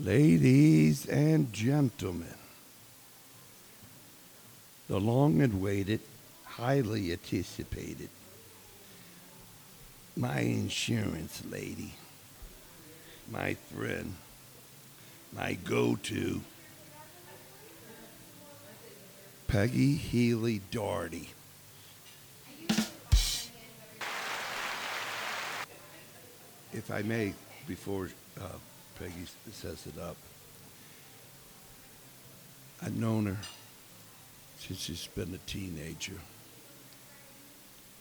Ladies and gentlemen, the long awaited, highly anticipated, my insurance lady, my friend, my go to, Peggy Healy Doherty. If I may, before uh, Peggy sets it up, I've known her since she's been a teenager.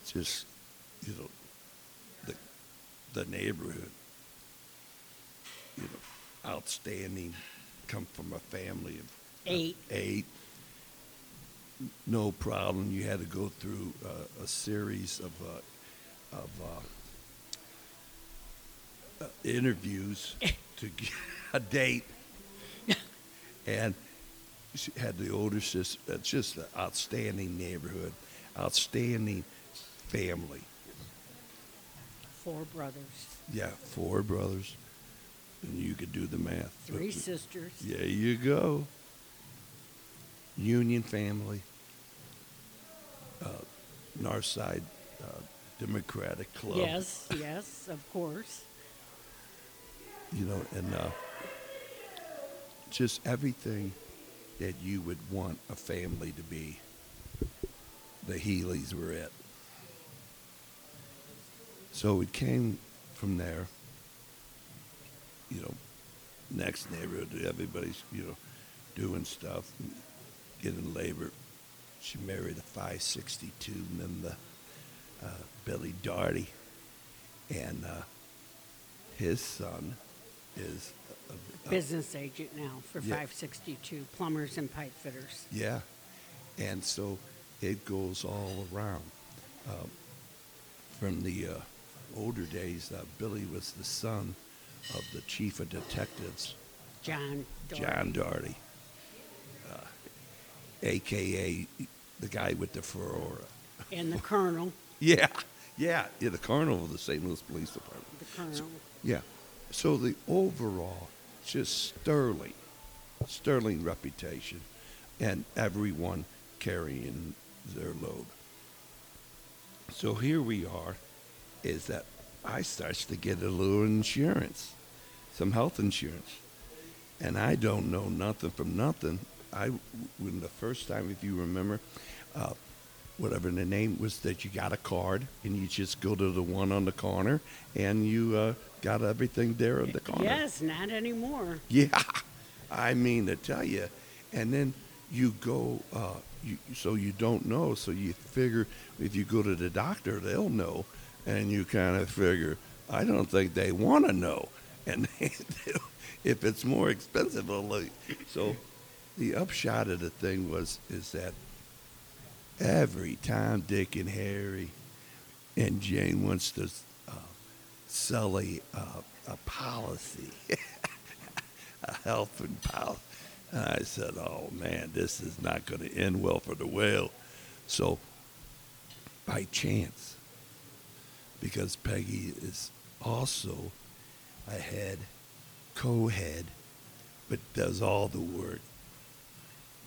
Just, you know, the, the neighborhood, you know, outstanding, come from a family of Eight. eight. No problem. You had to go through uh, a series of uh, of uh, uh, interviews to get a date, and she had the older sister. It's just an outstanding neighborhood, outstanding family. Four brothers, Yeah, four brothers, and you could do the math. three sisters. There you go. Union family. Uh, Northside uh, Democratic Club. Yes, yes, of course. You know, and uh, just everything that you would want a family to be, the Healy's were it. So it came from there. You know, next neighborhood, everybody's, you know, doing stuff, getting labor. She married a 562, and then the uh, Billy Doherty, and uh, his son is a, a, Business agent now for Yeah. 562 plumbers and pipe fitters. yeah, and so it goes all around. Um, from the uh, older days, uh, Billy was the son of the chief of detectives, John. Doherty. John uh, aka the guy with the Ferrara. And the colonel. Yeah, yeah, yeah, the colonel of the St. Louis Police Department. The colonel. Yeah. So the overall, just sterling, sterling reputation, and everyone carrying their load. So here we are, is that I starts to get a little insurance, some health insurance, and I don't know nothing from nothing. I, when the first time, if you remember, uh, whatever the name was, that you got a card and you just go to the one on the corner and you uh, got everything there in the corner. Yes, not anymore. Yeah, I mean to tell you, and then you go, uh, you, so you don't know, so you figure if you go to the doctor, they'll know, and you kind of figure, I don't think they want to know, and if it's more expensive, like, so the upshot of the thing was is that every time Dick and Harry and Jane wants to sell a, uh, a policy, a health and policy. And I said, oh man, this is not going to end well for the whale. So, by chance, because Peggy is also a head, co head, but does all the work.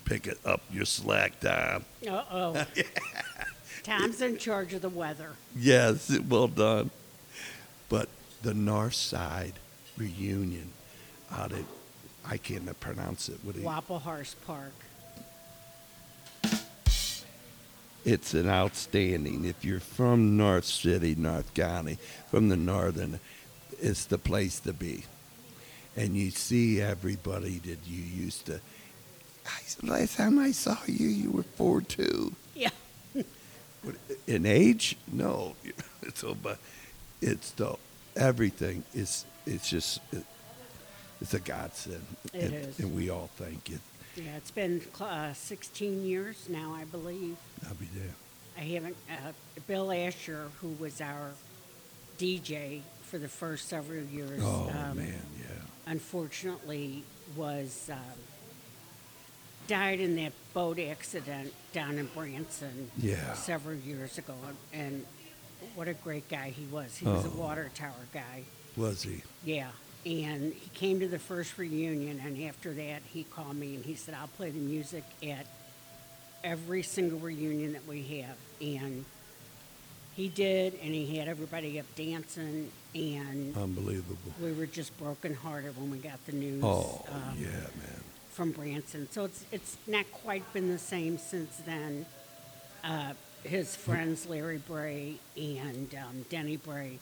Pick it up your slack time. Uh oh. Tom's in charge of the weather. Yes, well done. But the North Side reunion out of, I can't pronounce it. What do Park. it's an outstanding. If you're from North City, North County, from the northern, it's the place to be. And you see everybody that you used to. I, last time I saw you, you were four two. Yeah. In age? No. so, but it's the everything is. It's just. It, it's a godsend. It and, is. and we all thank it. Yeah, it's been uh, 16 years now, I believe. I'll be there. I haven't. Uh, Bill Asher, who was our DJ for the first several years, Oh um, man, yeah. unfortunately was um, died in that boat accident down in Branson Yeah. several years ago. And what a great guy he was. He was a Oh. water tower guy. Was he? Yeah, And he came to the first reunion, and after that, he called me and he said, I'll play the music at every single reunion that we have. And he did, and he had everybody up dancing, and Unbelievable. we were just brokenhearted when we got the news Oh, um, yeah, man. from Branson. So it's it's not quite been the same since then. Uh, his friends Larry Bray and um, Denny Bray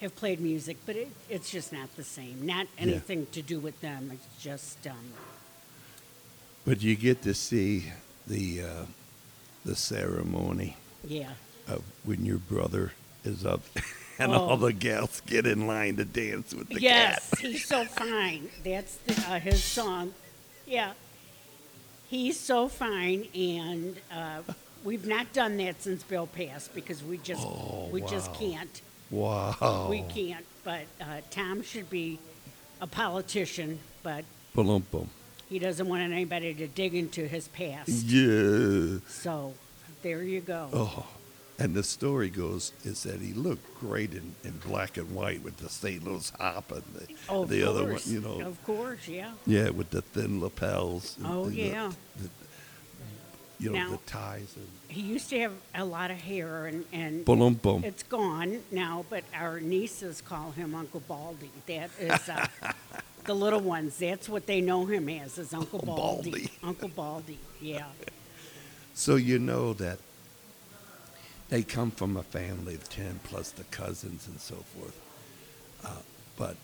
have played music, but it, it's just not the same. Not anything to do with them. It's just um, But you get to see the uh, the ceremony yeah. of when your brother is up and Oh. all the gals get in line to dance with the yes, cat. he's so fine. That's the, uh, his song. Yeah, he's so fine, and uh, we've not done that since Bill passed because we just Oh, we just can't. Wow. We can't. But uh, Tom should be a politician, but boom. he doesn't want anybody to dig into his past. Yeah. So there you go. Oh. And the story goes is that he looked great in, in black and white with the St. Louis hop and the, Oh, the other one, you know. Of course, yeah. Yeah, with the thin lapels. and- Oh, and the- yeah. the- you know, Now- the ties and He used to have a lot of hair, and, and boom, boom. it's gone now, but our nieces call him Uncle Baldy. That is uh, the little ones. That's what they know him as, is Uncle. Baldy. Uncle Baldy, yeah. So you know that they come from a family of 10 plus the cousins and so forth. Uh, but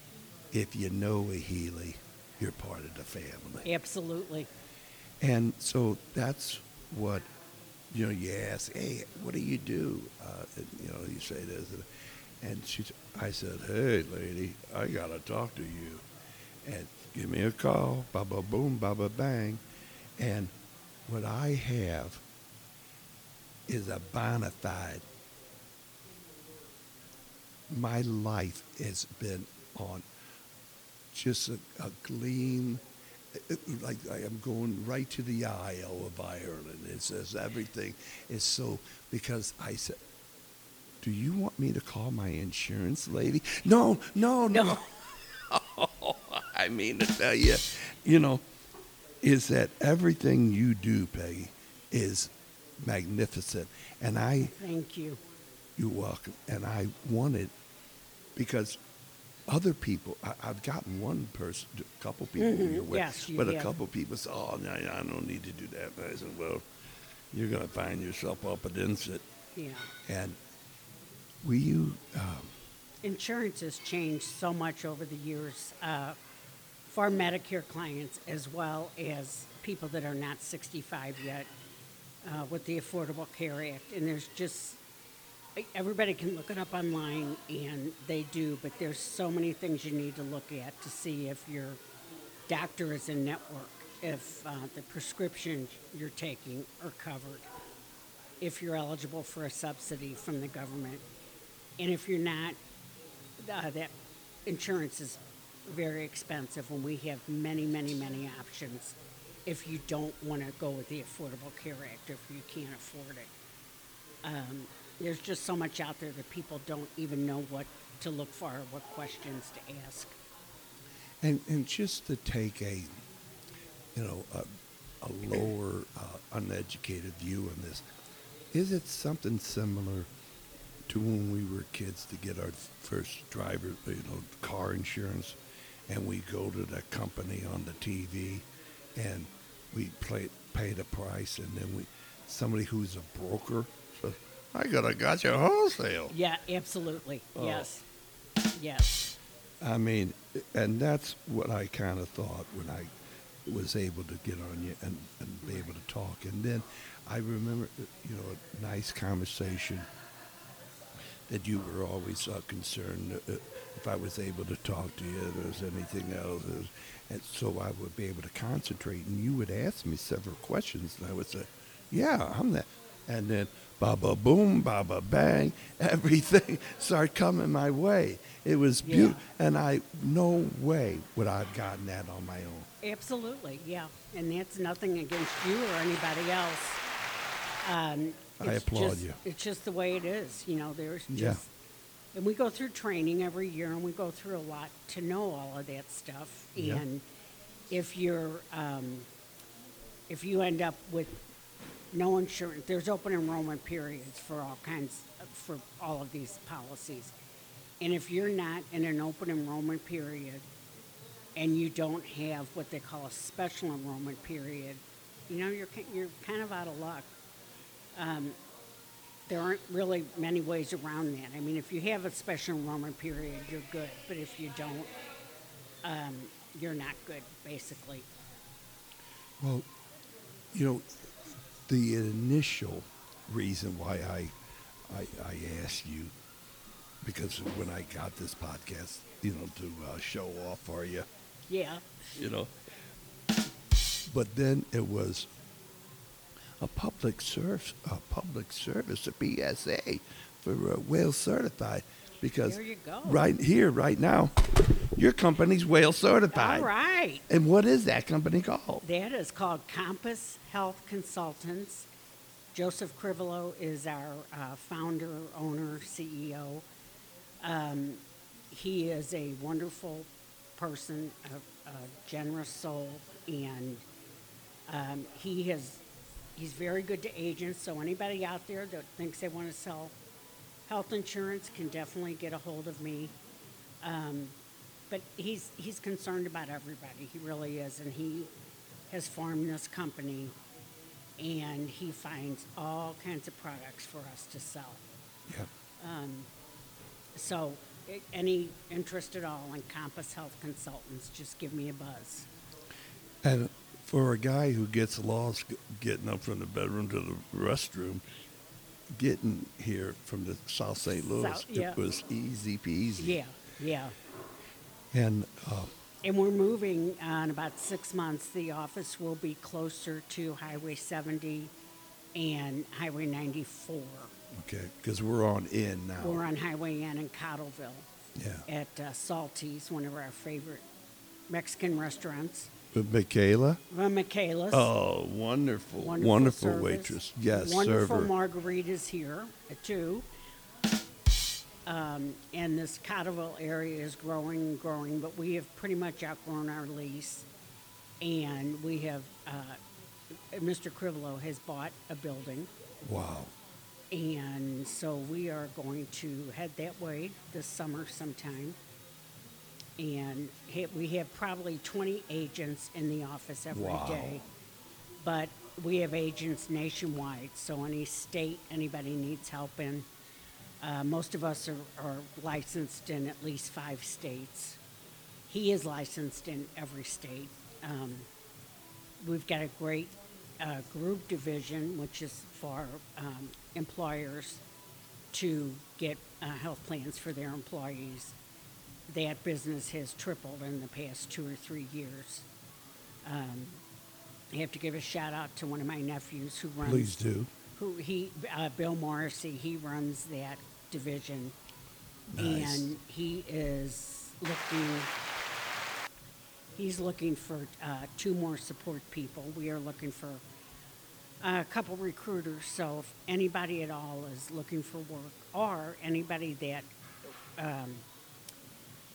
if you know a Healy, you're part of the family. Absolutely. And so that's what, you know, you ask, hey, what do you do? Uh, and, you know, you say this. And, she, I said, hey, lady, I got to talk to you. And give me a call, baba boom, baba bang. And what I have is a bona fide. My life has been on just a, a gleam, like I am going right to the Isle of Ireland. It says everything is so because I said, "Do you want me to call my insurance lady?" No, no, no. I mean to tell you, you know, is that everything you do, Peggy, is magnificent, and I Thank you. you're welcome. And I wanted because other people, I, I've gotten one person, a couple people Mhm, you're with, yes, you but a have. couple people say, "Oh, no, I don't need to do that." And I said, "Well, you're going to find yourself up against it." Yeah. And will you? Um, Insurance has changed so much over the years uh, for Medicare clients as well as people that are not 65 yet uh, with the Affordable Care Act. And there's just, everybody can look it up online and they do, but there's so many things you need to look at to see if your doctor is in network, if uh, the prescriptions you're taking are covered, if you're eligible for a subsidy from the government. And if you're not, uh, that insurance is very expensive when we have many, many, many options if you don't want to go with the Affordable Care Act, if you can't afford it. Um, there's just so much out there that people don't even know what to look for or what questions to ask. and and just to take a, you know, a, a lower, uh, uneducated view on this, is it something similar to when we were kids to get our first driver, you know, car insurance, and we go to the company on the TV, and we play, pay the price, and then we, somebody who's a broker says, "I got a gotcha wholesale." Yeah, absolutely. Oh. Yes. Yes. I mean, and that's what I kind of thought when I was able to get on you and, and be able to talk. And then I remember, you know, a nice conversation that you were always uh, concerned uh, if I was able to talk to you, if there was anything else. And so I would be able to concentrate. And you would ask me several questions, and I would say, Yeah, I'm that. And then, baba boom, baba bang, everything started coming my way. It was Yeah. beautiful. And I, no way would I have gotten that on my own. Absolutely, yeah. And that's nothing against you or anybody else. Um, I applaud just- you. It's just the way it is, you know, there's Yeah. just and we go through training every year, and we go through a lot to know all of that stuff. Yeah. And if you're, um, if you end up with no insurance, there's open enrollment periods for all kinds, for all of these policies. And if you're not in an open enrollment period, and you don't have what they call a special enrollment period, you know, you're, you're kind of out of luck. Um, there aren't really many ways around that. I mean, if you have a special enrollment period, you're good, but if you don't, um, you're not good, basically. Well, you know, the initial reason why I, I, I asked you, because when I got this podcast, you know, to uh, show off for you, Yeah, you know, but then it was a public service, a public service, a PSA for uh, Wales certified, because There you go. right here, right now, your company's Wales certified. all right. And what is that company called? That is called Compass Health Consultants. Joseph Crivolo is our uh, founder, owner, CEO. Um, he is a wonderful person, a, a generous soul, and um, he has he's very good to agents. So anybody out there that thinks they want to sell health insurance can definitely get a hold of me. Um, but he's he's concerned about everybody. He really is, and he has formed this company, and he finds all kinds of products for us to sell. Yeah. Um, So, any interest at all in Compass Health Consultants, just give me a buzz. And for a guy who gets lost getting up from the bedroom to the restroom, getting here from the South St. Louis, South- yeah. it was easy peasy. Yeah, yeah. And uh, And we're moving uh, in about six months. The office will be closer to Highway 70 and Highway 94. okay, because we're on in now. We're on Highway N in Cottleville yeah. at uh, Salty's, one of our favorite Mexican restaurants. But Michaela, Uh, Michaela's. oh, wonderful, Wonderful, wonderful, waitress. Yes, Wonderful server. margaritas here, too. Um, and this Cottleville area is growing and growing, but we have pretty much outgrown our lease. And we have, uh, Mr. Crivello has bought a building. wow. And so we are going to head that way this summer sometime. And ha- we have probably 20 agents in the office every day. Wow. But we have agents nationwide, so any state anybody needs help in. Uh, most of us are, are licensed in at least five states. He is licensed in every state. Um, We've got a great uh, group division, which is for um, employers to get uh, health plans for their employees. That business has tripled in the past two or three years. Um, I have to give a shout out to one of my nephews who runs. Please do. Who he, uh, Bill Morrissey, he runs that division. Nice. And he is looking, he's looking for uh, two more support people. We are looking for a couple recruiters, so if anybody at all is looking for work, or anybody that um,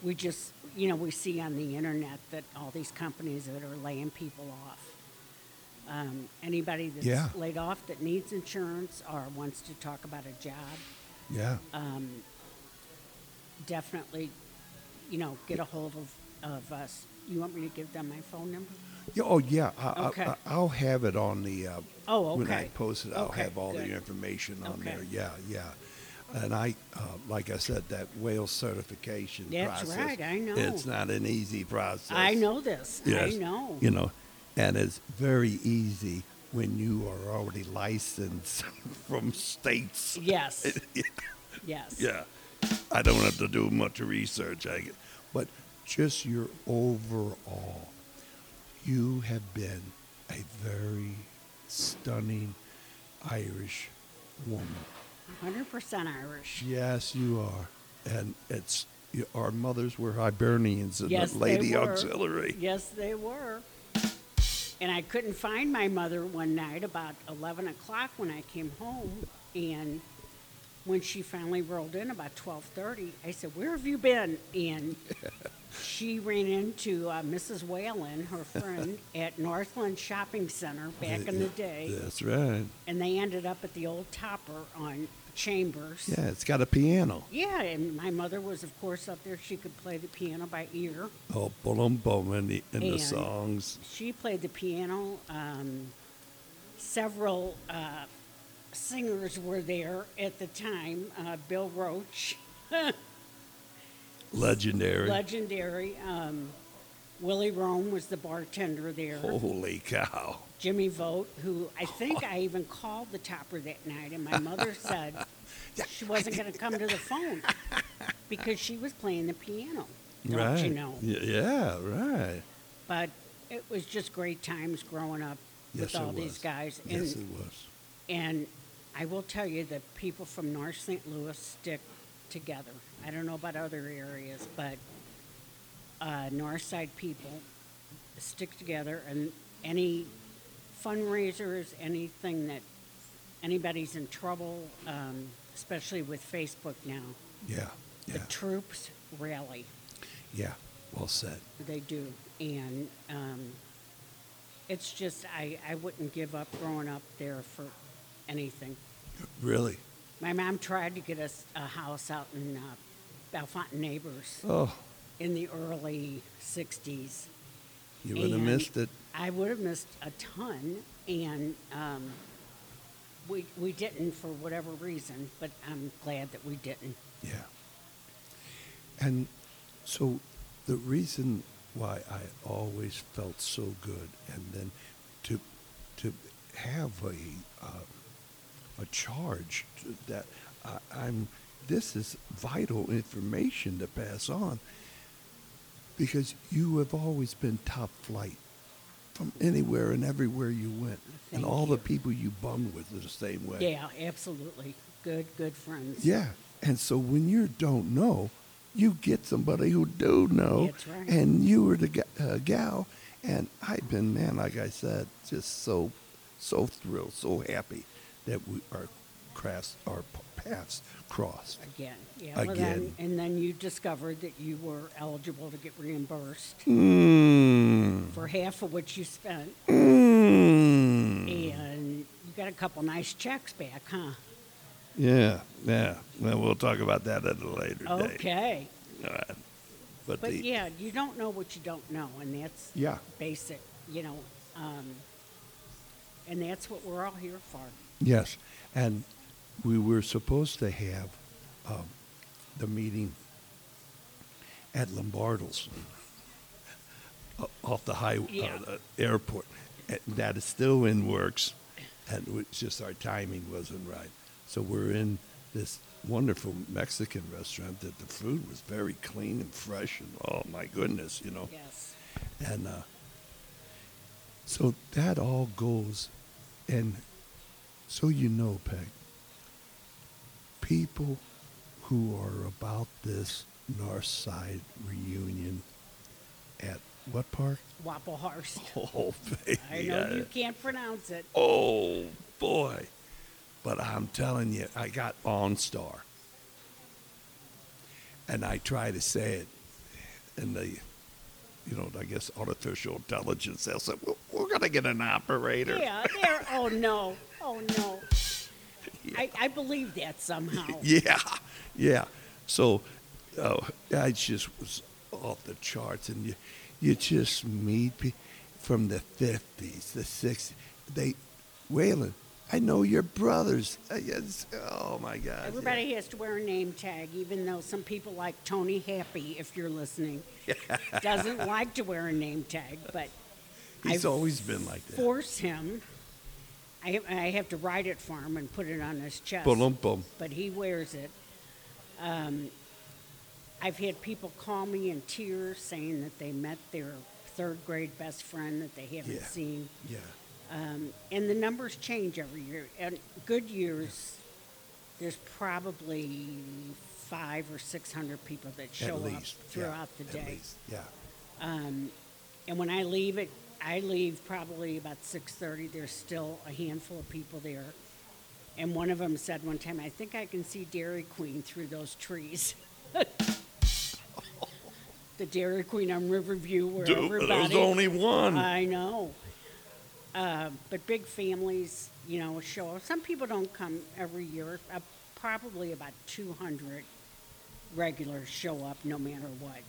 we just, you know, we see on the internet that all these companies that are laying people off. Um, anybody that's Yeah. laid off that needs insurance or wants to talk about a job, Yeah. definitely, you know, get a hold of, of us. You want me to give them my phone number? Yeah, oh, yeah. I, Okay. I, I'll have it on the. Uh, Oh, When I post it, I'll Okay, have all good. the information on Okay. there. Yeah, yeah. And I, uh, like I said, that whale certification That's process. right, I know. It's not an easy process. I know this. Yes. I know. You know, and it's very easy when you are already licensed from states. Yes. yes. Yeah. I don't have to do much research. I get, but just your overall, you have been a very stunning Irish woman. 100% Irish. Yes, you are, and it's our mothers were Hibernians in Yes, the they Lady were. Auxiliary. Yes, they were. And I couldn't find my mother one night about 11 o'clock when I came home. And when she finally rolled in about 12:30, I said, "Where have you been?" And she ran into uh, Mrs. Whalen, her friend, at Northland Shopping Center back in the day, That's right. and they ended up at the old Topper on Chambers. Yeah, it's got a piano. Yeah, and my mother was, of course, up there. She could play the piano by ear. Oh, boom, boom, and the, and the songs. She played the piano. Um, several uh, singers were there at the time. Uh, Bill Roach, Legendary. legendary. Um, Willie Rome was the bartender there. Holy cow. Jimmy Vogt, who I think I even called the topper that night, and my mother said she wasn't going to come to the phone because she was playing the piano. Don't right. you know? Y- Yeah, right. But it was just great times growing up Yes, with all these guys. And, Yes, it was. and I will tell you that people from North St. Louis stick together. I don't know about other areas, but uh, North Side people stick together, and any fundraisers, anything that anybody's in trouble, um, especially with Facebook now, Yeah, the yeah, troops rally. yeah. Well said. They do, and um, it's just I, I wouldn't give up growing up there for anything. Really? My mom tried to get us a house out in uh, Bellefontaine Neighbors Oh, in the early '60s. you would have missed it. I would have missed a ton, and um, we we didn't for whatever reason. But I'm glad that we didn't. Yeah. And so the reason why I always felt so good, and then to to have a uh, a charge to that I, I'm this is vital information to pass on because you have always been top flight from anywhere and everywhere you went, and all you. the people you bummed with are the same way. Yeah, absolutely. Good, good friends. Yeah. And so when you don't know, you get somebody who do know. That's right. And you were the uh, gal. And I've been, man, like I said, just so, so thrilled, so happy that we our crafts, our paths crossed. Again, yeah. Well, then, and then you discovered that you were eligible to get reimbursed Mmm. for half of what you spent, Mmm. and you got a couple nice checks back, huh? Yeah, yeah. Well, we'll talk about that at a later date. Okay. All right. But, But the, yeah, you don't know what you don't know, and that's yeah, basic, you know. Um, and that's what we're all here for. Yes, and we were supposed to have um, the meeting at Lombardo's o- off the highway, Yeah. uh, airport. And that is still in works, and it's just our timing wasn't right. So we're in this wonderful Mexican restaurant that the food was very clean and fresh, and oh my goodness, you know. Yes. And uh, so that all goes, and so you know, Peg, people who are about this North Side reunion at what park? Wappelhorst. Oh, baby. I know you can't pronounce it. Oh, boy. But I'm telling you, I got OnStar. And I try to say it and the, you know, I guess artificial intelligence. They'll say, well, we're going to get an operator. Yeah, there. Oh no. Oh no. I, I believe that somehow. Yeah, yeah. So uh, I just was off the charts, and you, you just meet people from the fifties, the sixties. They, Waylon, I know your brothers. Guess, oh my God. yeah. Everybody has to wear a name tag, even though some people like Tony Happy, if you're listening, doesn't like to wear a name tag. But He's I always been like that. force him. I, I have to write it for him and put it on his chest. Boom. But he wears it. Um, I've had people call me in tears saying that they met their third grade best friend that they haven't Yeah. seen. Yeah, Um, and the numbers change every year. And good years, there's probably five or six hundred people that show at up yeah, throughout the at day. least, Yeah, Um, and when I leave it, I leave probably about six thirty. There's still a handful of people there. And one of them said one time, I think I can see Dairy Queen through those trees. the Dairy Queen on Riverview where Dude, everybody. there's only one. I know. Uh, but big families, you know, show up. Some people don't come every year. Uh, probably about 200 regulars show up no matter what.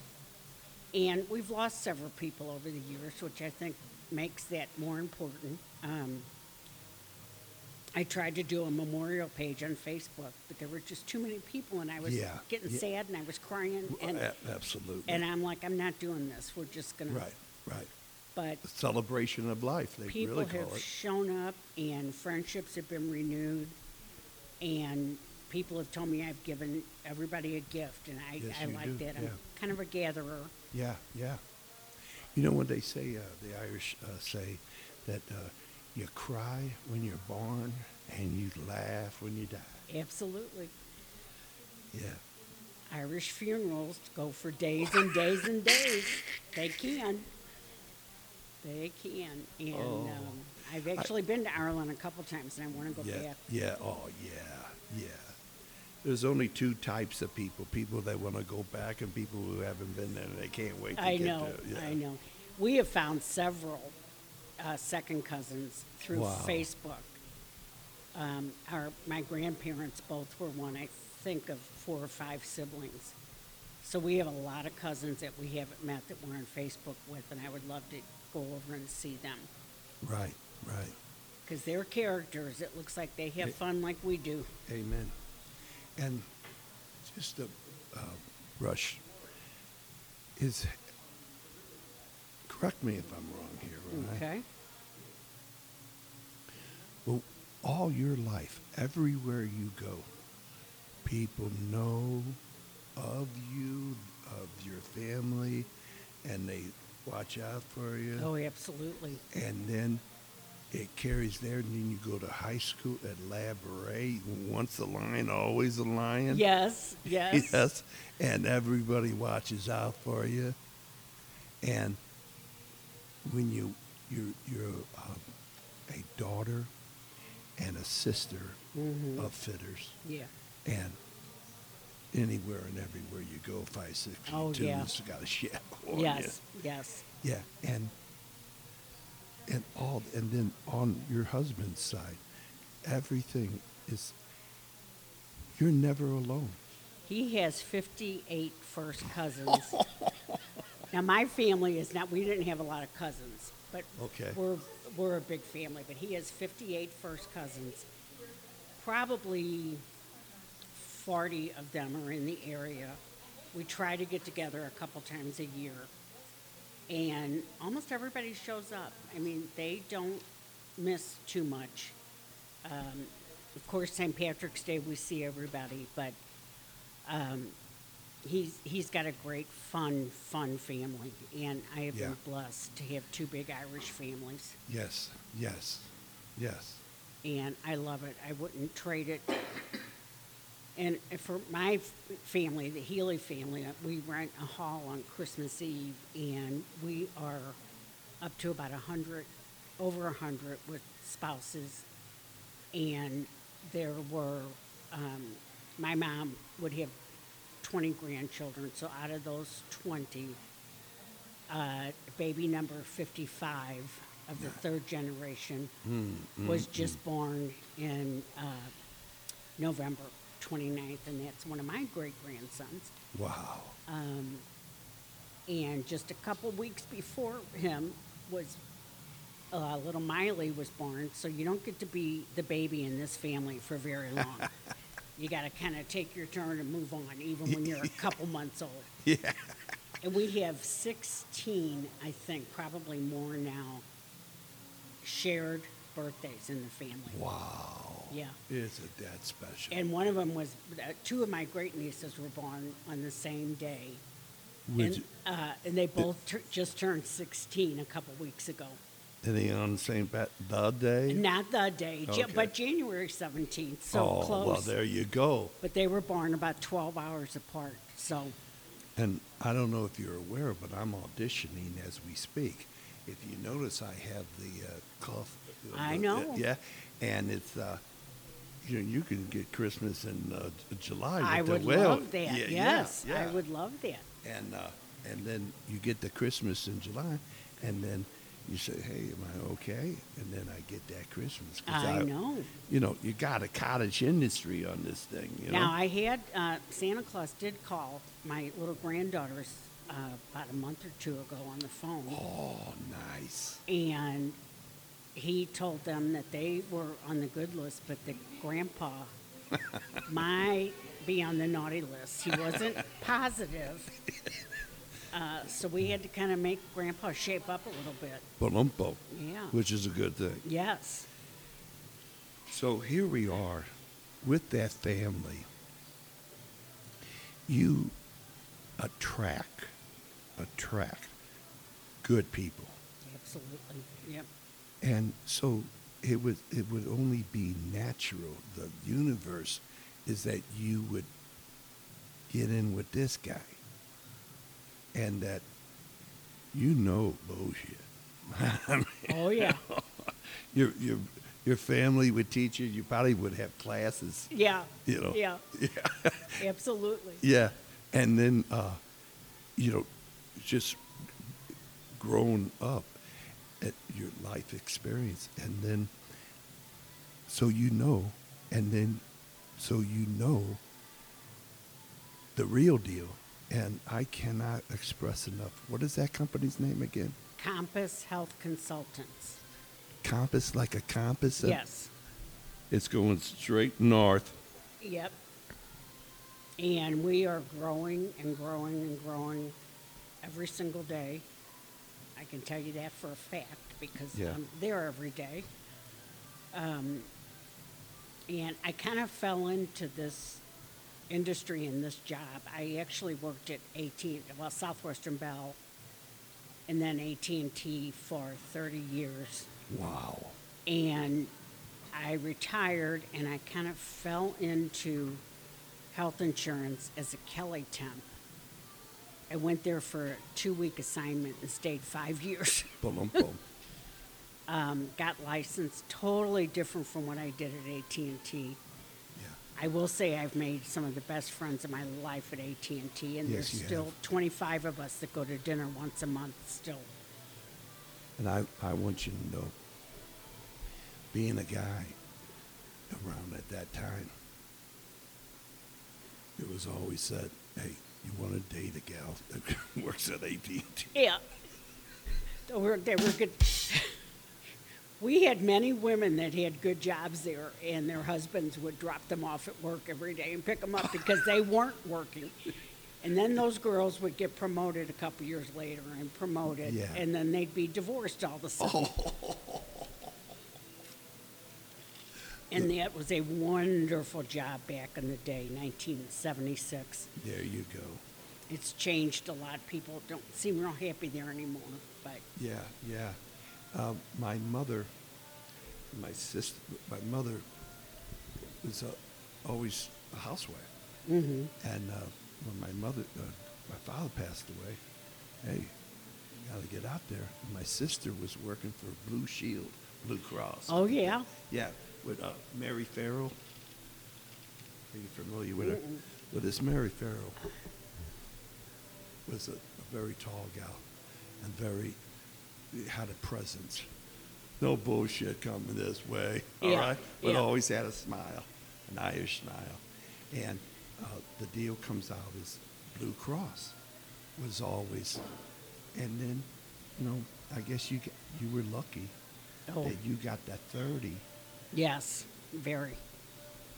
And we've lost several people over the years, which I think makes that more important. Um, I tried to do a memorial page on Facebook, but there were just too many people, and I was Yeah, getting yeah. sad, and I was crying, and A- absolutely. and I'm like, I'm not doing this. We're just gonna. right, right. But The celebration of life, they people really call have it. shown up, and friendships have been renewed, and people have told me I've given everybody a gift, and I, Yes, I you like do, that. yeah. I'm kind of a gatherer. Yeah, yeah. You know when they say uh, the Irish uh, say that uh, you cry when you're born and you laugh when you die. Absolutely. Yeah. Irish funerals go for days and days and days. They can. They can. And Oh. um, I've actually been to Ireland a couple times, and I want to go Yeah, back. yeah, oh yeah, yeah. There's only two types of people: people that want to go back, and people who haven't been there and they can't wait to I get know. there. Yeah. I know. We have found several uh, second cousins through Wow. Facebook. Um, our my grandparents both were one, I think, of four or five siblings. So we have a lot of cousins that we haven't met that we're on Facebook with, and I would love to go over and see them Right, right. because they're characters. It looks like they have fun like we do. Amen. And just a uh, rush is. Correct me if I'm wrong here. right? Okay. Well, all your life, everywhere you go, people know of you, of your family, and they watch out for you. Oh, absolutely. And then it carries there, and then you go to high school at Lab Ray. Once a lion, always a lion. Yes. Yes. Yes. And everybody watches out for you. And when you you're you're um, a daughter and a sister Mhm. of fitters, Yeah. and anywhere and everywhere you go, five six Oh, two, yeah. it's got a shadow Yes. Yes. Yeah, and and all and then on your husband's side, everything is. You're never alone. He has 58 first cousins. now, my family is not, we didn't have a lot of cousins, but Okay. we're, we're a big family. But he has 58 first cousins. Probably 40 of them are in the area. We try to get together a couple times a year. And almost everybody shows up. I mean, they don't miss too much. Um, of course, St. Patrick's Day we see everybody, but um, he's he's got a great, fun, fun family, and I have Yeah. been blessed to have two big Irish families, Yes, yes, yes. and I love it. I wouldn't trade it. And for my family, the Healy family, uh, we rent a hall on Christmas Eve, and we are up to about a hundred, over a hundred with spouses, and there were, um, my mom would have 20 grandchildren, so out of those 20, uh, baby number 55 of the third generation was just born in uh, November 29th, and that's one of my great grandsons. Wow. Um, And just a couple weeks before him was uh, little Miley was born, so you don't get to be the baby in this family for very long. you got to kind of take your turn and move on, even when you're a couple months old. Yeah. And we have 16, I think, probably more now, shared birthdays in the family. Wow. Yeah. Isn't that special? And one of them was, uh, two of my great nieces were born on the same day. Would And, uh, and they both tur just turned 16 a couple weeks ago. any on St. Pat the day? Not the day, Ja- Okay. but January 17th, so oh, close. well, there you go. But they were born about 12 hours apart. So, And I don't know if you're aware, but I'm auditioning as we speak. If you notice, I have the uh, cough. I know. Yeah, and it's uh, you, know you can get Christmas in uh, July. I would whale. love that. Yeah, yeah, yes, I would love that. And uh, and then you get the Christmas in July, and then you say, "Hey, am I okay?" And then I get that Christmas. 'cause I know. You know, you got a cottage industry on this thing. You Now know. I had uh, Santa Claus did call my little granddaughters uh, about a month or two ago on the phone, oh, nice. and he told them that they were on the good list, but that Grandpa might be on the naughty list. He wasn't positive, uh, so we had to kind of make Grandpa shape up a little bit. Palumpo, Yeah. which is a good thing. Yes. So here we are with that family. You attract, attract good people. Absolutely. Yep. And so it would it would only be natural. The universe is that you would get in with this guy. And that you know bullshit. I mean, Oh yeah. your your your family would teach you, you probably would have classes, Yeah. you know. Yeah. Yeah. Absolutely. Yeah, and then uh, you know, just grown up at your life experience, and then so you know, and then so you know the real deal. And I cannot express enough. What is that company's name again? Compass Health Consultants. Compass, like a compass. Uh, yes. It's going straight north. Yep. And we are growing and growing and growing every single day. I can tell you that for a fact because Yeah. I'm there every day. Um, and I kind of fell into this industry and this job. I actually worked at AT, well, Southwestern Bell, and then AT&T for 30 years Wow. and I retired and I kind of fell into health insurance as a Kelly temp. I went there for a two week assignment and stayed five years. Boom, boom. Um, got licensed, totally different from what I did at AT and T. Yeah. I will say I've made some of the best friends of my life at AT and T, and Yes, there's you still have. 25 of us that go to dinner once a month still. And I, I want you to know, being a guy around at that time, it was always said, hey, you want to date a gal that works at AT&T? Yeah. They were, they were good. We had many women that had good jobs there, and their husbands would drop them off at work every day and pick them up because they weren't working. And then those girls would get promoted a couple years later and promoted, Yeah. and then they'd be divorced all of a sudden. And that was a wonderful job back in the day, 1976. There you go. It's changed a lot. People don't seem real happy there anymore, but Yeah, yeah. Um, my mother, my sister, my mother was uh, always a housewife. mhm. And uh, when my mother, uh, my father passed away, hey, you got to get out there. My sister was working for Blue Shield, Blue Cross. oh yeah, Yeah, with uh, Mary Farrell. Are you familiar with her? With this Mary Farrell was a, a very tall gal and very had a presence. No bullshit coming this way, all right? Yeah, But yeah. always had a smile, an Irish smile. And uh, the deal comes out is Blue Cross was always, and then, you know, I guess you you were lucky Oh. that you got that thirty, yes, very.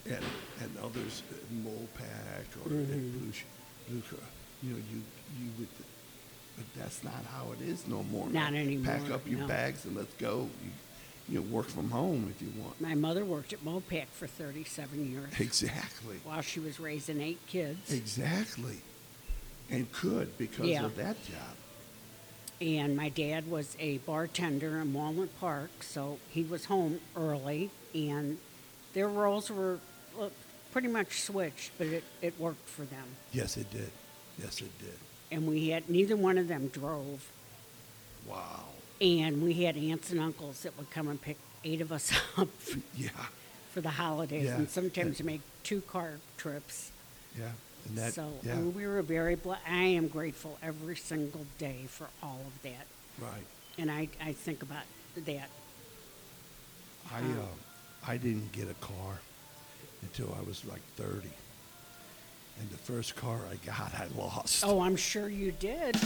and and others at Mopac or Mhm. Blue, Blue Cross, you know, you you would, but that's not how it is no more. Not anymore. Pack up your no. bags and let's go. You, you know, work from home if you want. My mother worked at Mopac for 37 years Exactly. while she was raising eight kids. Exactly. And could because Yeah. of that job. And my dad was a bartender in Walnut Park, so he was home early, and their roles were uh, pretty much switched, but it, it worked for them. Yes, it did. Yes, it did. And we had, neither one of them drove. Wow. And we had aunts and uncles that would come and pick eight of us up Yeah. for the holidays, Yeah, and sometimes you make two-car trips. Yeah, and that, So yeah, and we were very, ble- I am grateful every single day for all of that. right. And I, I think about that. I, Oh. uh, I didn't get a car until I was like 30. And the first car I got, I lost. Oh, I'm sure you did.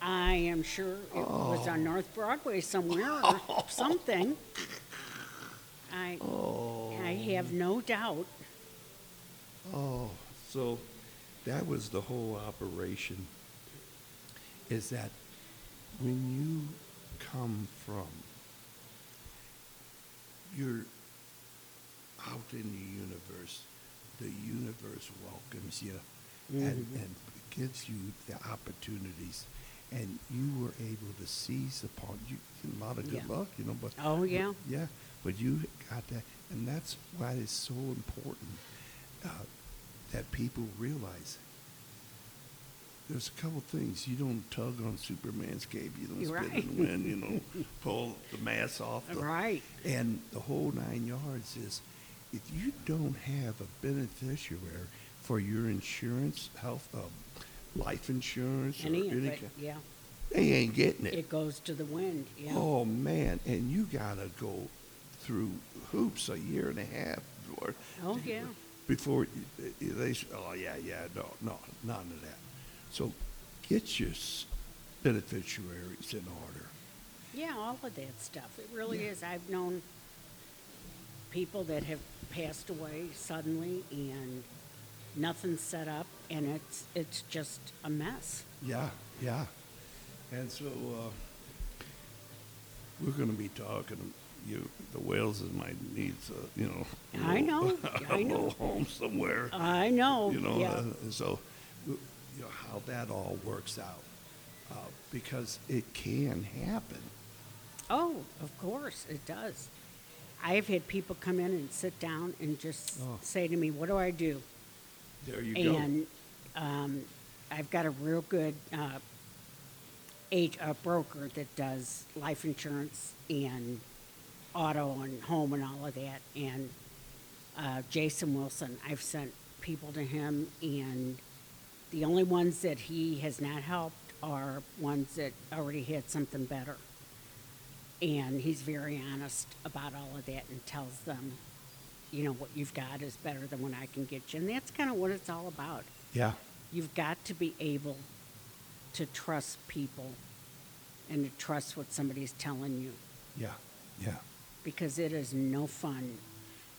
I am sure it was Oh. on North Broadway somewhere or something. I, Oh. I have no doubt. Oh, so that was the whole operation. Is that when you come from, you're out in the universe, the universe welcomes you and, and gives you the opportunities. And you were able to seize upon you a lot of good Yeah. luck, you know. But Oh, but- yeah. yeah. But you got that, and that's why it's so important uh, that people realize there's a couple things. You don't tug on Superman's cape. You don't You're spit right. in the wind. You know, pull the mask off. The, Right. And the whole nine yards is if you don't have a beneficiary for your insurance, health, uh, life insurance, Any or any yeah. they ain't getting it. It goes to the wind, yeah. Oh man, and you gotta go through hoops a year and a half before. Oh, yeah. Before they say, oh yeah, yeah, no, no, none of that. So get your beneficiaries in order. Yeah, all of that stuff. It really Yeah. is. I've known people that have passed away suddenly and nothing's set up and it's it's just a mess. Yeah, yeah. And so uh, we're going to be talking. You, the Waleses might need, uh, you know, a I little- know, a I know. little home somewhere. I know. you know, yeah. uh, and so you know how that all works out uh, because it can happen. oh, of course it does. I've had people come in and sit down and just Oh. say to me, "What do I do?" There you go. and um, I've got a real good uh, age, a broker that does life insurance and auto and home and all of that. And uh, Jason Wilson, I've sent people to him, and the only ones that he has not helped are ones that already had something better. And he's very honest about all of that and tells them, you know, what you've got is better than what I can get you. And that's kind of what it's all about. Yeah, You've got to be able to trust people and to trust what somebody's telling you yeah, yeah. because it is no fun.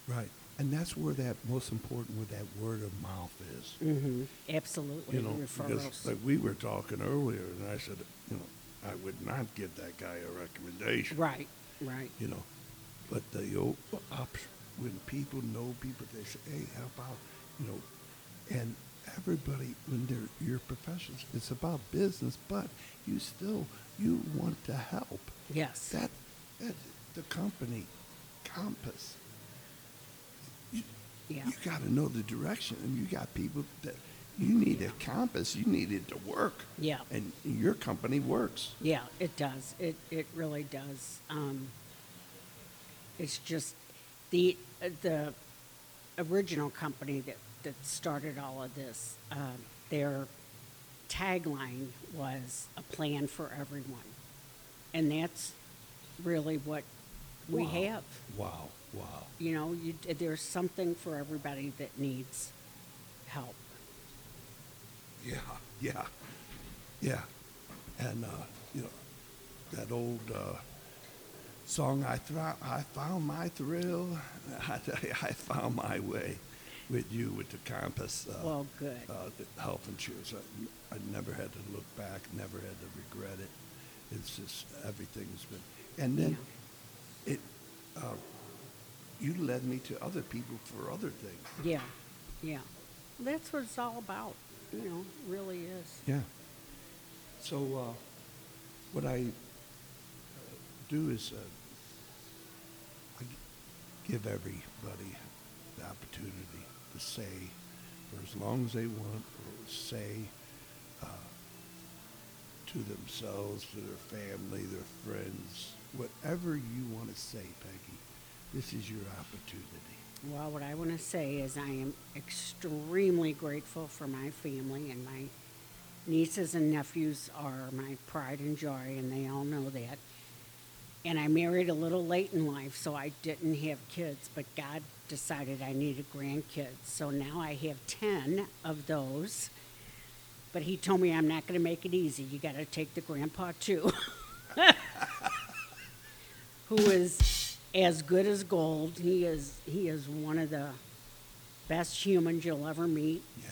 Right. And that's where that most important, where that word of mouth is. Mm-hmm. Absolutely. You know, because like we were talking earlier, and I said, you know, I would not give that guy a recommendation. right, right. You know, but the o- op- when people know people, they say, "Hey, how about you know?" And everybody, when they're your professionals, it's about business, but you still you want to help. Yes. That, that the company, Compass. You, Yeah. you got to know the direction, and you got people that you need a compass. You need it to work. Yeah. And your company works. Yeah, it does. It it really does. Um, it's just the uh, the original company that that started all of this. Uh, their tagline was a plan for everyone, and that's really what we Wow. have. Wow. Wow. You know, you, there's something for everybody that needs help. Yeah, yeah, yeah. And, uh, you know, that old uh, song, I, thro- I found my thrill, I, I found my way with you with the compass. Uh, Well, good. Uh, health insurance. I, I never had to look back, never had to regret it. It's just everything's been. And then it, uh, you led me to other people for other things. Yeah, yeah. That's what it's all about. You know, really is. Yeah. So, uh, what I uh, do is uh, I give everybody the opportunity to say, for as long as they want, or say uh, to themselves, to their family, their friends, whatever you want to say, Peggy. This is your opportunity. Well, what I want to say is I am extremely grateful for my family and my nieces and nephews are my pride and joy, and they all know that. And I married a little late in life, so I didn't have kids, but God decided I needed grandkids. So now I have 10 of those. But He told me I'm not going to make it easy. You got to take the grandpa too. who is as good as gold. He is he is one of the best humans you'll ever meet. Yeah.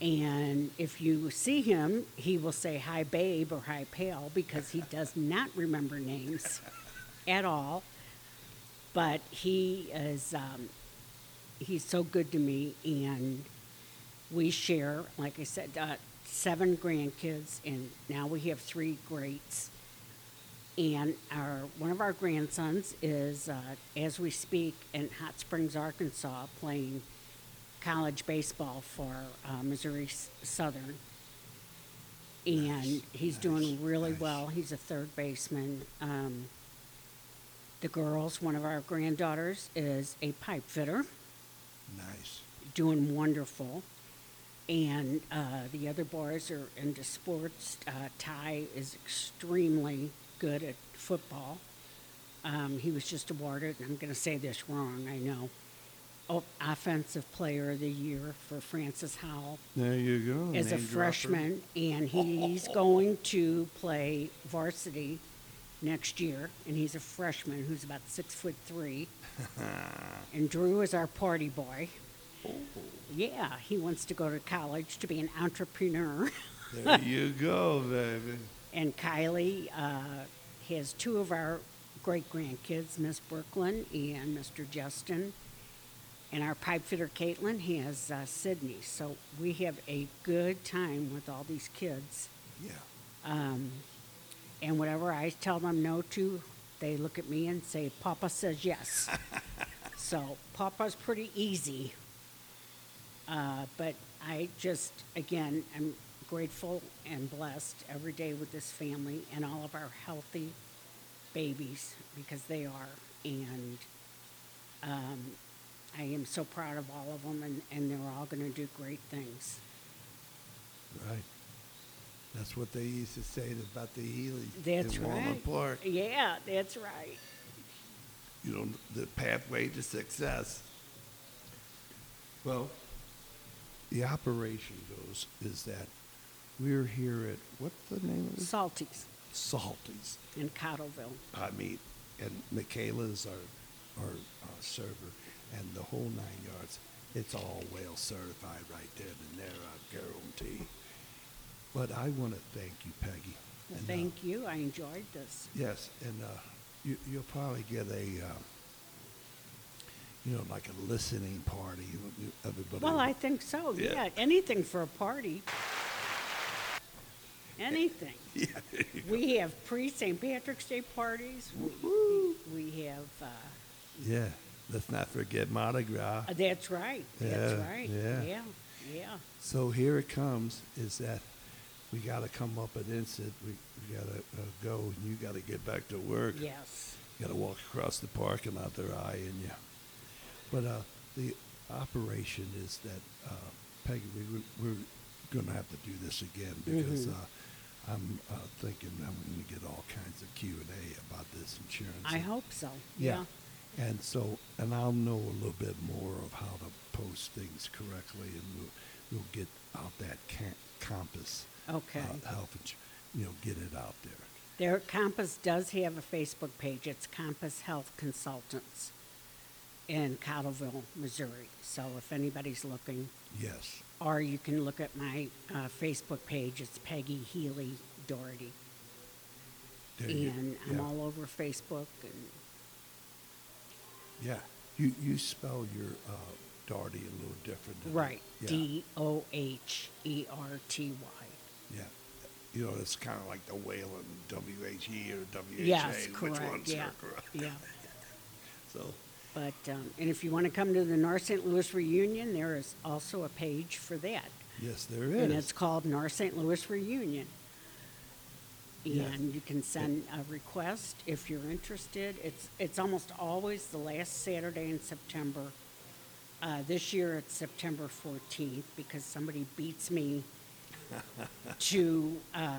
And if you see him, he will say hi babe or hi pal because he does not remember names at all. But he is um, he's so good to me and we share, like I said, uh, seven grandkids, and now we have three greats. And our one of our grandsons is, uh, as we speak, in Hot Springs, Arkansas, playing college baseball for uh, Missouri S- Southern. And Nice, he's nice, doing really nice. well. He's a third baseman. Um, the girls, one of our granddaughters, is a pipe fitter Nice. doing wonderful. And uh, the other boys are into sports. Uh, Ty is extremely good at football. Um, he was just awarded, and I'm going to say this wrong, I know, Offensive Player of the Year for Francis Howell There you go. as a name dropper. freshman, and he's going to play varsity next year. And he's a freshman who's about six foot three. and Drew is our party boy. Yeah, he wants to go to college to be an entrepreneur. There you go, baby. And Kylie uh, has two of our great grandkids, Miss Brooklyn and Mr. Justin. And our pipe fitter, Caitlin, has uh, Sydney. So we have a good time with all these kids. Yeah. Um, and whatever I tell them no to, they look at me and say, Papa says yes. so Papa's pretty easy. Uh, but I just, again, I'm grateful and blessed every day with this family and all of our healthy babies because they are. And um, I am so proud of all of them, and, and they're all going to do great things. Right. That's what they used to say about the Healy That's in right. Park. Yeah, that's right. You know, the pathway to success. Well, the operation goes is that we're here at what's the name of it? Salties Salty's. in Cottleville. I mean, and Michaela's our, our uh, server, and the whole nine yards. It's all well certified right there and there, I guarantee. But I want to thank you, Peggy. Well, And, uh, thank you. I enjoyed this. Yes, and uh, you, you'll probably get a, uh, you know, like a listening party. you- you- Everybody. Well, I think so. Yeah. Yeah, anything for a party. Anything. Yeah, there you go. We have pre St. Patrick's Day parties. We, Woo-hoo. we have. Uh, yeah. Let's not forget Mardi Gras. uh, that's right. That's right. yeah. Yeah. Yeah. So here it comes. Is that we got to come up at Instant. We, we got to uh, go, and you got to get back to work. Yes. You got to walk across the parking lot. They're eyeing you. But uh, the operation is that uh, Peggy, we, we're going to have to do this again because Mhm. uh, I'm uh, thinking I'm going to get all kinds of Q and A about this insurance. I hope so. Yeah. And so, and I'll know a little bit more of how to post things correctly, and we'll we'll get out that compass. Okay. Uh, health, ins- you know, get it out there. Their Compass does have a Facebook page. It's Compass Health Consultants in Cottleville, Missouri. So if anybody's looking, Yes. or you can look at my uh, Facebook page. It's Peggy Healy Doherty, There you- and I'm yeah. all over Facebook. And Yeah. You you spell your uh, Darty a little different. right, Yeah. D O H E R T Y. Yeah. You know, it's kind of like the Whalen W H E or W H A. Yes, Which one's yeah, correct? yeah. So But um, and if you want to come to the North St. Louis reunion, there is also a page for that, yes, there is. and it's called North St. Louis Reunion. Yes. And you can send a request if you're interested. It's, it's almost always the last Saturday in September. Uh, this year it's September 14th because somebody beats me to uh,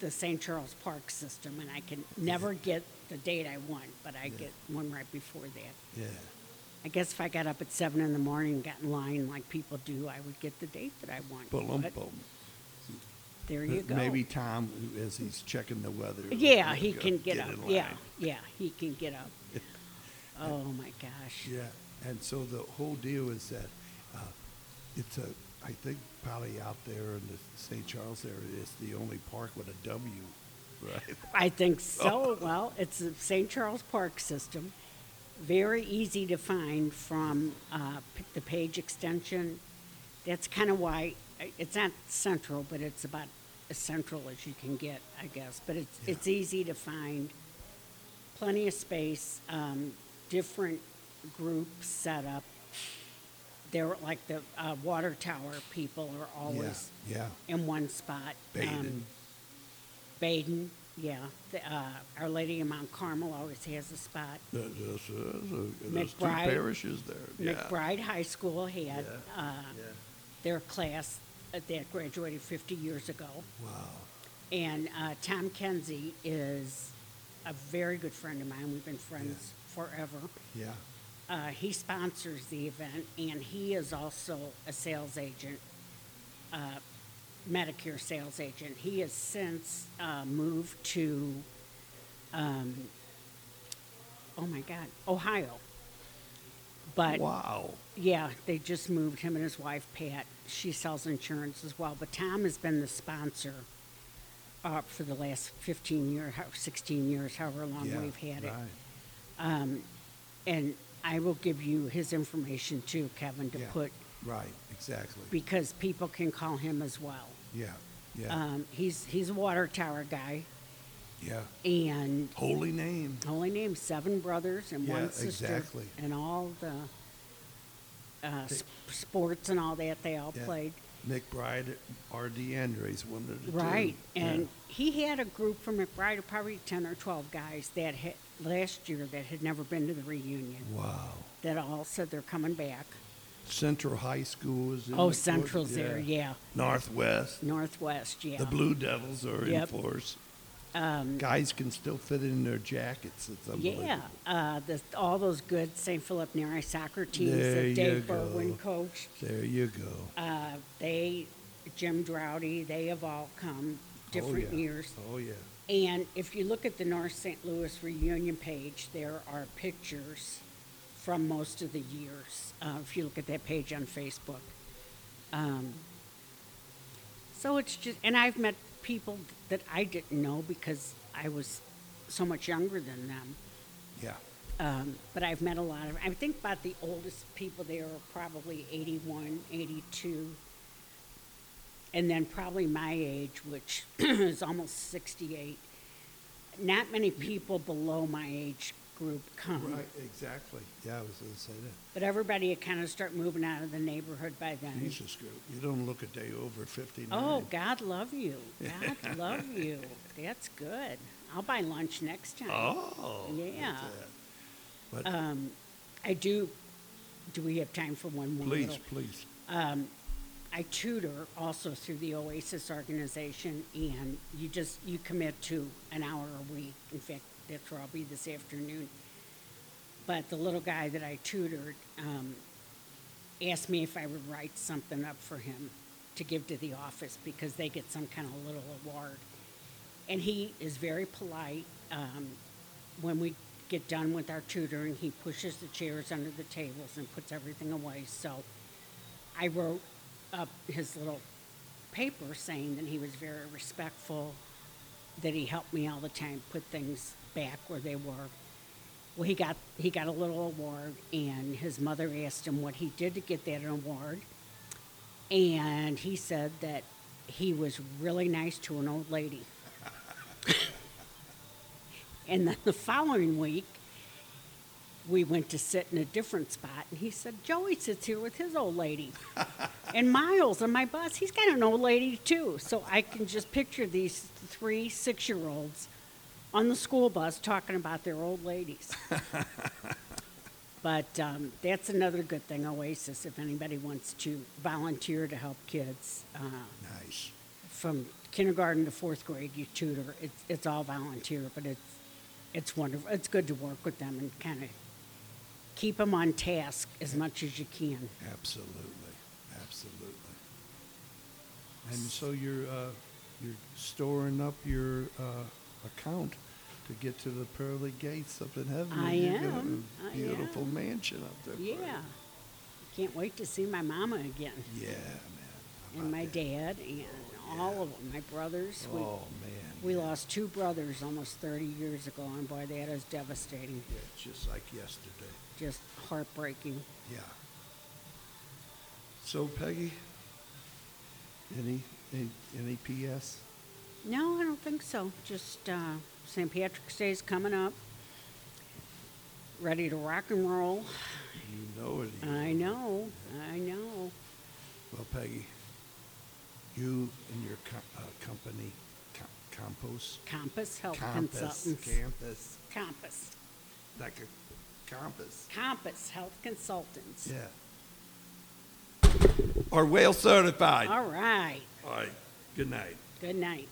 the St. Charles Park system, and I can never get the date I want, but I get one right before that. Yeah. I guess if I got up at seven in the morning and got in line like people do, I would get the date that I want. Boom, boom. There you go. Maybe Tom, as he's checking the weather. Yeah, he can get, up. in Yeah, line. yeah, he can get up. Oh my gosh. Yeah, and so the whole deal is that uh, it's a, I think probably out there in the St. Charles area, it's the only park with a W, right? I think so. Well, it's the St. Charles Park system. Very easy to find from uh, p- the page extension. That's kind of why it's not central, but it's about as central as you can get, I guess. But it's Yeah. it's easy to find. Plenty of space. Um, different groups set up. They're like the uh, water tower people are always Yeah, in one spot. Baden. Um, Baden, yeah. The, uh, Our Lady of Mount Carmel always has a spot. There- there's, there's, a- there's two McBride- parishes there, yeah. McBride High School had uh, their class that graduated 50 years ago. Wow, And uh, Tom Kenzie is a very good friend of mine. We've been friends forever. yeah, Uh, he sponsors the event, and he is also a sales agent, uh, Medicare sales agent. He has since uh, moved to, um, oh my God, Ohio. But wow, yeah, they just moved him and his wife Pat. She sells insurance as well. But Tom has been the sponsor uh, for the last 15 years, 16 years, however long yeah, we've had it. right, And I will give you his information too, Kevin, to yeah, put, Right, exactly, because people can call him as well. yeah, yeah, Um, he's, he's a water tower guy, yeah. and Holy name, Holy name. seven brothers and Yeah, one sister. exactly. And all the uh, sp- sports and all that, they all Yeah. played. McBride, R.D. Andres, one of the two. Right, Yeah. and he had a group from McBride probably 10 or 12 guys that had, last year that had never been to the reunion, Wow. that all said they're coming back. Central High School is in Oh, the- Central's there, yeah. Northwest. Northwest, yeah. The Blue Devils are Yep. in force. Guys can still fit in their jackets. It's unbelievable. Yeah, uh, the, all those good St. Philip Neri soccer teams There that you Dave go. Berwin coached, There you go. uh, they, Jim Droughty, they have all come different oh, yeah. years. Oh, yeah. And if you look at the North St. Louis reunion page, there are pictures from most of the years. Uh, if you look at that page on Facebook. Um, so it's just, and I've met people that I didn't know because I was so much younger than them. Yeah. Um, but I've met a lot of, I think about the oldest people there are probably 81, 82. And then probably my age, which is almost 68. Not many people below my age group come. Right, exactly. Yeah, I was going to say that. But everybody had kind of start moving out of the neighborhood by then. Jesus, girl, you don't look a day over 59. Oh, God love you. God love you. That's good. I'll buy lunch next time. Oh. look at Yeah. that. But Um, I do, do we have time for one more please, little? please. I tutor also through the Oasis organization, and you just, you commit to an hour a week. In fact, that's where I'll be this afternoon. But the little guy that I tutored um, asked me if I would write something up for him to give to the office because they get some kind of little award. And he is very polite. Um, when we get done with our tutoring, he pushes the chairs under the tables and puts everything away. So I wrote up his little paper saying that he was very respectful, that he helped me all the time put things back where they were. Well, he got he got a little award, and his mother asked him what he did to get that award, and he said that he was really nice to an old lady. and then the following week, we went to sit in a different spot, and he said, Joey sits here with his old lady. And Miles on my bus, he's got an old lady too. So I can just picture these three six year olds on the school bus talking about their old ladies. but um, that's another good thing, Oasis, if anybody wants to volunteer to help kids. Uh, Nice. from kindergarten to fourth grade, you tutor. It's, it's all volunteer, but it's, it's wonderful. It's good to work with them and kind of keep them on task as much as you can. Absolutely, absolutely. And so you're, uh, you're storing up your, uh, account to get to the pearly gates up in heaven. I You're gonna- am, Beautiful am. mansion up there. Yeah. Can't wait to see my mama again. Yeah, man. And my dad and oh, all of them, my brothers. We, Oh, man. we lost two brothers almost 30 years ago, and boy, that is devastating. Yeah, just like yesterday. Just heartbreaking. Yeah. So Peggy, any, any, any PS? No, I don't think so. Just uh, St. Patrick's Day's coming up. Ready to rock and roll. You know it. you I know, I know. Well, Peggy, you and your co- uh, company, co- Compost, Compass Health Compass, Consultants. Campus, Compass. like a compass. Compass Health Consultants. Yeah. Are whale certified. All right. All right. Good night. Good night.